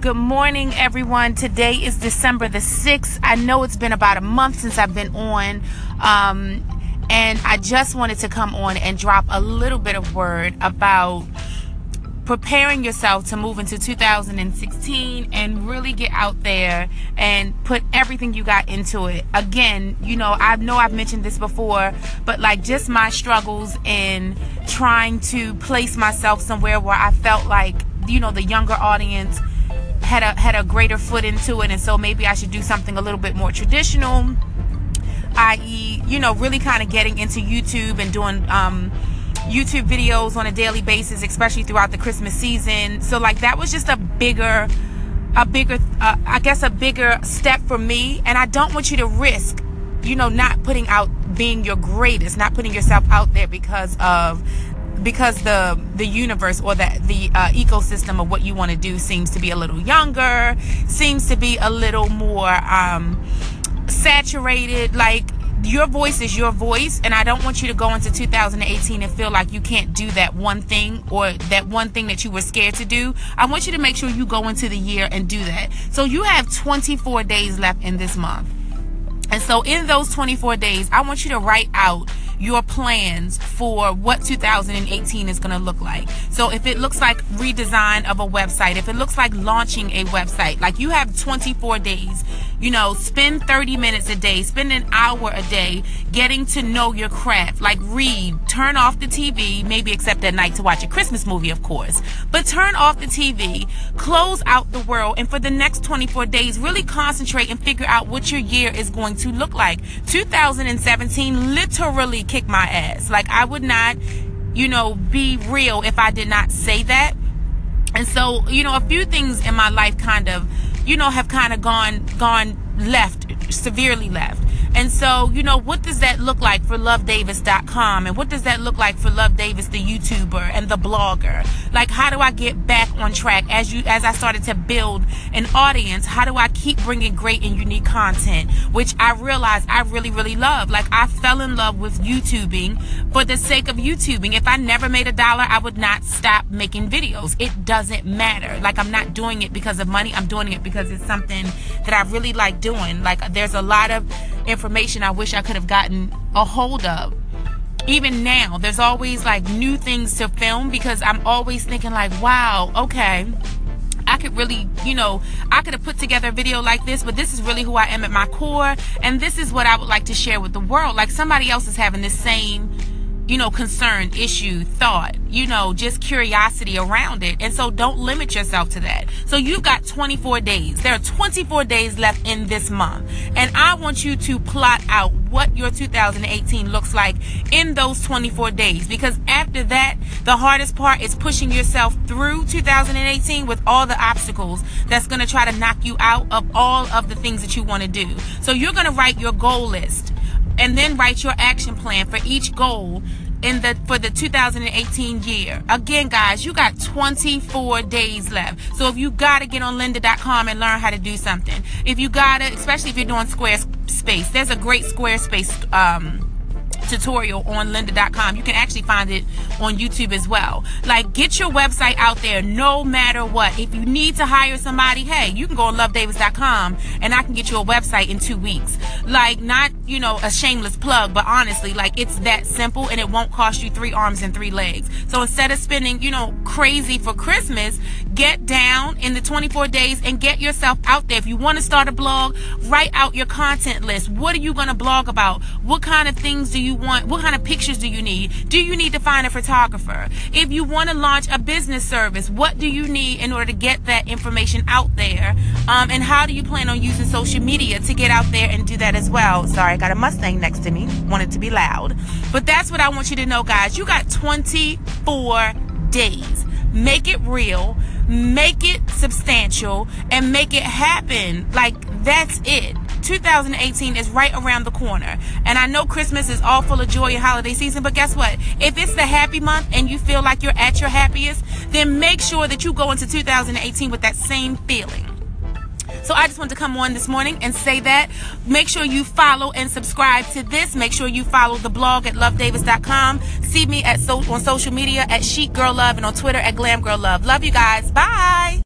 Good morning, everyone. Today is December the 6th. I know it's been about a month since I've been on. Um, and I just wanted to come on and drop a little bit of word about preparing yourself to move into 2016 and really get out there and put everything you got into it. Again, you know, I know I've mentioned this before, but like just my struggles in trying to place myself somewhere where I felt like, you know, the younger audience had a had a greater foot into it and so maybe I should do something a little bit more traditional i.e., you know, really kind of getting into YouTube and doing um, YouTube videos on a daily basis, especially throughout the Christmas season. So, like, that was just a bigger, a bigger, uh, I guess, a bigger step for me. And I don't want you to risk, you know, not putting out being your greatest, not putting yourself out there because of because the the universe or the the uh, ecosystem of what you want to do seems to be a little younger, seems to be a little more um, saturated. Like your voice is your voice, and I don't want you to go into 2018 and feel like you can't do that one thing or that one thing that you were scared to do. I want you to make sure you go into the year and do that. So you have 24 days left in this month. And so in those 24 days, I want you to write out your plans for what 2018 is going to look like. So if it looks like redesign of a website, if it looks like launching a website, like you have 24 days, you know, spend 30 minutes a day, spend an hour a day getting to know your craft. Like read, turn off the TV, maybe except at night to watch a Christmas movie, of course. But turn off the TV, close out the world, and for the next 24 days, really concentrate and figure out what your year is going to look like. 2017 literally kick my ass. Like I would not, you know, be real if I did not say that. And so, you know, a few things in my life kind of, you know, have kind of gone gone left, severely left. And so, you know, what does that look like for lovedavis.com? And what does that look like for Love Davis, the YouTuber and the blogger? Like, how do I get back on track as you, as I started to build an audience? How do I keep bringing great and unique content, which I realized I really, really love? Like, I fell in love with YouTubing for the sake of YouTubing. If I never made a dollar, I would not stop making videos. It doesn't matter. Like, I'm not doing it because of money. I'm doing it because it's something that I really like doing. Like, there's a lot of information I wish I could have gotten a hold of. Even now, there's always like new things to film because I'm always thinking like, wow, okay. I could really, you know, I could have put together a video like this, but this is really who I am at my core. And this is what I would like to share with the world. Like somebody else is having the same you know, concern, issue, thought, you know, just curiosity around it. And so don't limit yourself to that. So you've got 24 days. There are 24 days left in this month. And I want you to plot out what your 2018 looks like in those 24 days. Because after that, the hardest part is pushing yourself through 2018 with all the obstacles that's going to try to knock you out of all of the things that you want to do. So you're going to write your goal list and then write your action plan for each goal in the for the 2018 year. Again, guys, you got 24 days left. So if you gotta get on lynda.com and learn how to do something, if you gotta, especially if you're doing Squarespace, there's a great Squarespace um, tutorial on lynda.com. You can actually find it on YouTube as well. Like, get your website out there no matter what. If you need to hire somebody, hey, you can go on lovedavis.com and I can get you a website in two weeks. Like, not, you know, a shameless plug, but honestly, like, it's that simple and it won't cost you three arms and three legs. So instead of spending, you know, crazy for Christmas, get down in the 24 days and get yourself out there. If you want to start a blog, write out your content list. What are you going to blog about? What kind of things do you want? What kind of pictures do you need? Do you need to find a photographer? If you want to launch a business service, what do you need in order to get that information out there? Um, and how do you plan on using social media to get out there and do that as well? Sorry, got a Mustang next to me. Wanted to be loud. But that's what I want you to know, guys. You got 24 days. Make it real, make it substantial, and make it happen. Like, that's it. 2018 is right around the corner. And I know Christmas is all full of joy and holiday season, but guess what? If it's the happy month and you feel like you're at your happiest, then make sure that you go into 2018 with that same feeling. So I just wanted to come on this morning and say that. Make sure you follow and subscribe to this. Make sure you follow the blog at lovedavis.com. See me at so, on social media at Chic Girl Love and on Twitter at Glam Girl Love. Love you guys. Bye.